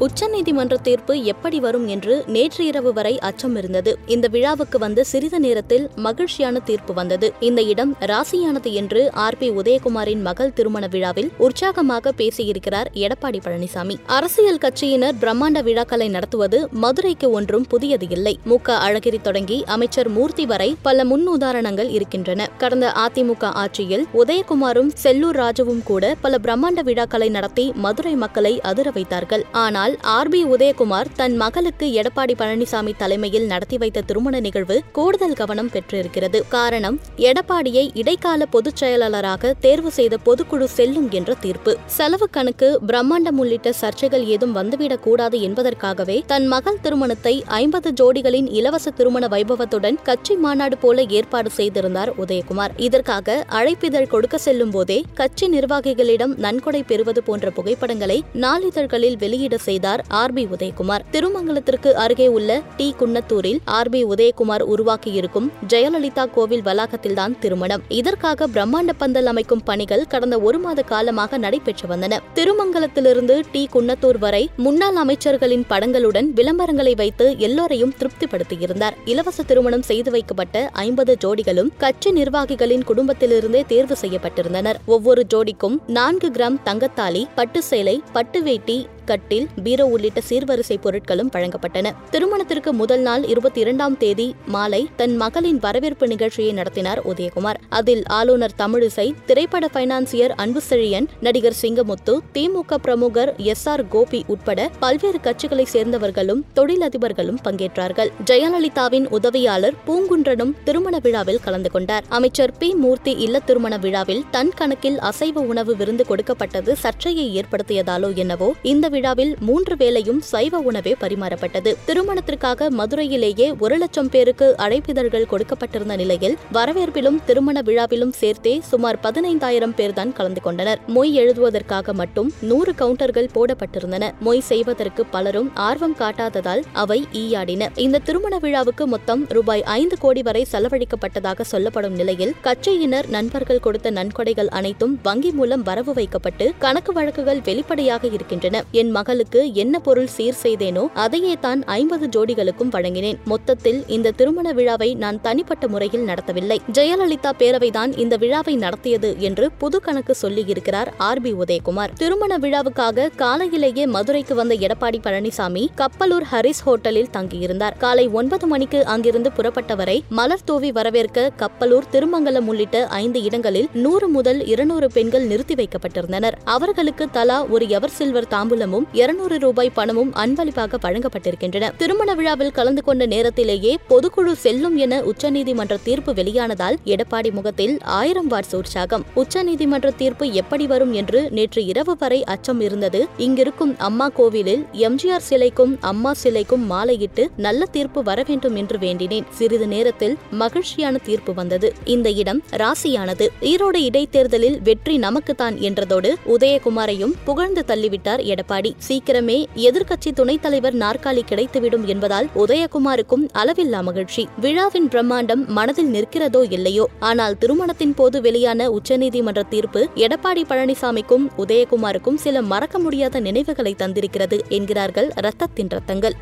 உச்சநீதிமன்ற தீர்ப்பு எப்படி வரும் என்று நேற்று இரவு வரை அச்சம் இருந்தது. இந்த விழாவுக்கு வந்து சிறிது நேரத்தில் மகிழ்ச்சியான தீர்ப்பு வந்தது. இந்த இடம் ராசியானது என்று ஆர் பி உதயகுமாரின் மகள் திருமண விழாவில் உற்சாகமாக பேசியிருக்கிறார் எடப்பாடி பழனிசாமி. அரசியல் கட்சியினர் பிரம்மாண்ட விழாக்களை நடத்துவது மதுரைக்கு ஒன்றும் புதியது இல்லை. மு. க. அழகிரி தொடங்கி அமைச்சர் மூர்த்தி வரை பல முன் உதாரணங்கள் இருக்கின்றன. கடந்த அதிமுக ஆட்சியில் உதயகுமாரும் செல்லூர் ராஜுவும் கூட பல பிரம்மாண்ட விழாக்களை நடத்தி மதுரை மக்களை அதிர வைத்தார்கள். ஆனால் ஆர் பி உதயகுமார் தன் மகளுக்கு எடப்பாடி பழனிசாமி தலைமையில் நடத்தி வைத்த திருமண நிகழ்வு கூடுதல் கவனம் பெற்றிருக்கிறது. காரணம் எடப்பாடியை இடைக்கால பொதுச் செயலாளராக தேர்வு செய்த பொதுக்குழு செல்லும் என்ற தீர்ப்பு. செலவு கணக்கு பிரம்மாண்டம் உள்ளிட்ட சர்ச்சைகள் ஏதும் வந்துவிடக் கூடாது என்பதற்காகவே தன் மகள் திருமணத்தை ஐம்பது ஜோடிகளின் இலவச திருமண வைபவத்துடன் கட்சி மாநாடு போல ஏற்பாடு செய்திருந்தார் உதயகுமார். இதற்காக அழைப்பிதழ் கொடுக்க செல்லும் போதே கட்சி நிர்வாகிகளிடம் நன்கொடை பெறுவது போன்ற புகைப்படங்களை நாளிதழ்களில் வெளியிட செய்தார் ஆர் பி உதயகுமார். திருமங்கலத்திற்கு அருகே உள்ள டி. குன்னத்தூரில் ஆர் பி உதயகுமார் உருவாக்கியிருக்கும் ஜெயலலிதா கோவில் வளாகத்தில்தான் திருமணம். இதற்காக பிரம்மாண்ட பந்தல் அமைக்கும் பணிகள் கடந்த ஒரு மாத காலமாக நடைபெற்று வந்தன. திருமங்கலத்திலிருந்து டி. குன்னத்தூர் வரை முன்னாள் அமைச்சர்களின் படங்களுடன் விளம்பரங்களை வைத்து எல்லோரையும் திருப்திப்படுத்தியிருந்தார். இலவச திருமணம் செய்து வைக்கப்பட்ட ஐம்பது ஜோடிகளும் கட்சி நிர்வாகிகளின் குடும்பத்திலிருந்தே தேர்வு செய்யப்பட்டிருந்தனர். ஒவ்வொரு ஜோடிக்கும் நான்கு கிராம் தங்கத்தாலி பட்டு சேலை பட்டு வேட்டி கட்டில் பீரோ உள்ளிட்ட சீர்வரிசை பொருட்களும் வழங்கப்பட்டன. திருமணத்திற்கு முதல் நாள் இருபத்தி இரண்டாம் தேதி மாலை தன் மகளின் வரவேற்பு நிகழ்ச்சியை நடத்தினார் உதயகுமார். அதில் ஆளுநர் தமிழிசை திரைப்பட பைனான்சியர் அன்புசெழியன் நடிகர் சிங்கமுத்து திமுக பிரமுகர் எஸ் ஆர் கோபி உட்பட பல்வேறு கட்சிகளை சேர்ந்தவர்களும் தொழிலதிபர்களும் பங்கேற்றார்கள். ஜெயலலிதாவின் உதவியாளர் பூங்குன்றனும் திருமண விழாவில் கலந்து கொண்டார். அமைச்சர் பி. மூர்த்தி இல்ல திருமண விழாவில் தன் கணக்கில் அசைவ உணவு விருந்து கொடுக்கப்பட்டது சர்ச்சையை ஏற்படுத்தியதாலோ என்னவோ இந்த விழாவில் மூன்று வேளையும் சைவ உணவே பரிமாறப்பட்டது. திருமணத்திற்காக மதுரையிலேயே ஒரு லட்சம் பேருக்கு அழைப்பிதழ்கள் கொடுக்கப்பட்டிருந்த நிலையில் வரவேற்பிலும் திருமண விழாவிலும் சேர்த்தே சுமார் பதினைந்தாயிரம் பேர் தான் கலந்து கொண்டனர். மொய் எழுதுவதற்காக மட்டும் நூறு கவுண்டர்கள் போடப்பட்டிருந்தன. மொய் செய்வதற்கு பலரும் ஆர்வம் காட்டாததால் அவை ஈயாடின. இந்த திருமண விழாவுக்கு மொத்தம் ரூபாய் ஐந்து கோடி வரை செலவழிக்கப்பட்டதாக சொல்லப்படும் நிலையில் கட்சியினர் நண்பர்கள் கொடுத்த நன்கொடைகள் அனைத்தும் வங்கி மூலம் வரவு வைக்கப்பட்டு கணக்கு வழக்குகள் வெளிப்படையாக இருக்கின்றன. என் மகளுக்கு என்ன பொருள் சீர் செய்தேனோ அதையே தான் ஐம்பது ஜோடிகளுக்கும் வழங்கினேன். மொத்தத்தில் இந்த திருமண விழாவை நான் தனிப்பட்ட முறையில் நடத்தவில்லை. ஜெயலலிதா பேரவைதான் இந்த விழாவை நடத்தியது என்று புது கணக்கு சொல்லியிருக்கிறார் ஆர் பி உதயகுமார். திருமண விழாவுக்காக காலையிலேயே மதுரைக்கு வந்த எடப்பாடி பழனிசாமி கப்பலூர் ஹரிஸ் ஹோட்டலில் தங்கியிருந்தார். காலை ஒன்பது மணிக்கு அங்கிருந்து புறப்பட்டவரை மலர் தூவி வரவேற்க கப்பலூர் திருமங்கலம் உள்ளிட்ட ஐந்து இடங்களில் நூறு முதல் இருநூறு பெண்கள் நிறுத்தி வைக்கப்பட்டிருந்தனர். அவர்களுக்கு தலா ஒரு எவர் சில்வர் தாம்பூலமும் இருநூறு ரூபாய் பணமும் அன்பளிப்பாக வழங்கப்பட்டிருக்கின்றன. திருமண விழாவில் கலந்து கொண்ட நேரத்திலேயே பொதுக்குழு செல்லும் என உச்சநீதிமன்ற தீர்ப்பு வெளியானதால் எடப்பாடி முகத்தில் ஆயிரம் வாட்ஸ் உற்சாகம் உச்சநீதிமன்ற தீர்ப்பு எப்படி வரும் என்று நேற்று இரவு வரை அச்சம் இருந்தது. இங்கிருக்கும் அம்மா கோவிலில் எம்ஜிஆர் சிலைக்கும் அம்மா சிலைக்கும் மாலையிட்டு நல்ல தீர்ப்பு வர வேண்டும் என்று வேண்டினேன். சிறிது நேரத்தில் மகிழ்ச்சியான தீர்ப்பு வந்தது. இந்த இடம் ராசியானது. ஈரோடு இடைத்தேர்தலில் வெற்றி நமக்குத்தான் என்றதோடு உதயகுமாரையும் புகழ்ந்து தள்ளிவிட்டார் எடப்பாடி. எடப்பாடி சீக்கிரமே எதிர்க்கட்சி துணைத் தலைவர் நாற்காலி கிடைத்துவிடும் என்பதால் உதயகுமாருக்கும் அளவில்லா மகிழ்ச்சி. விழாவின் பிரம்மாண்டம் மனதில் நிற்கிறதோ இல்லையோ? ஆனால் திருமணத்தின் போது வெளியான உச்சநீதிமன்ற தீர்ப்பு எடப்பாடி பழனிசாமிக்கும் உதயகுமாருக்கும் சில மறக்க முடியாத நினைவுகளை தந்திருக்கிறது என்கிறார்கள் ரத்தத்தின் ரத்தங்கள்.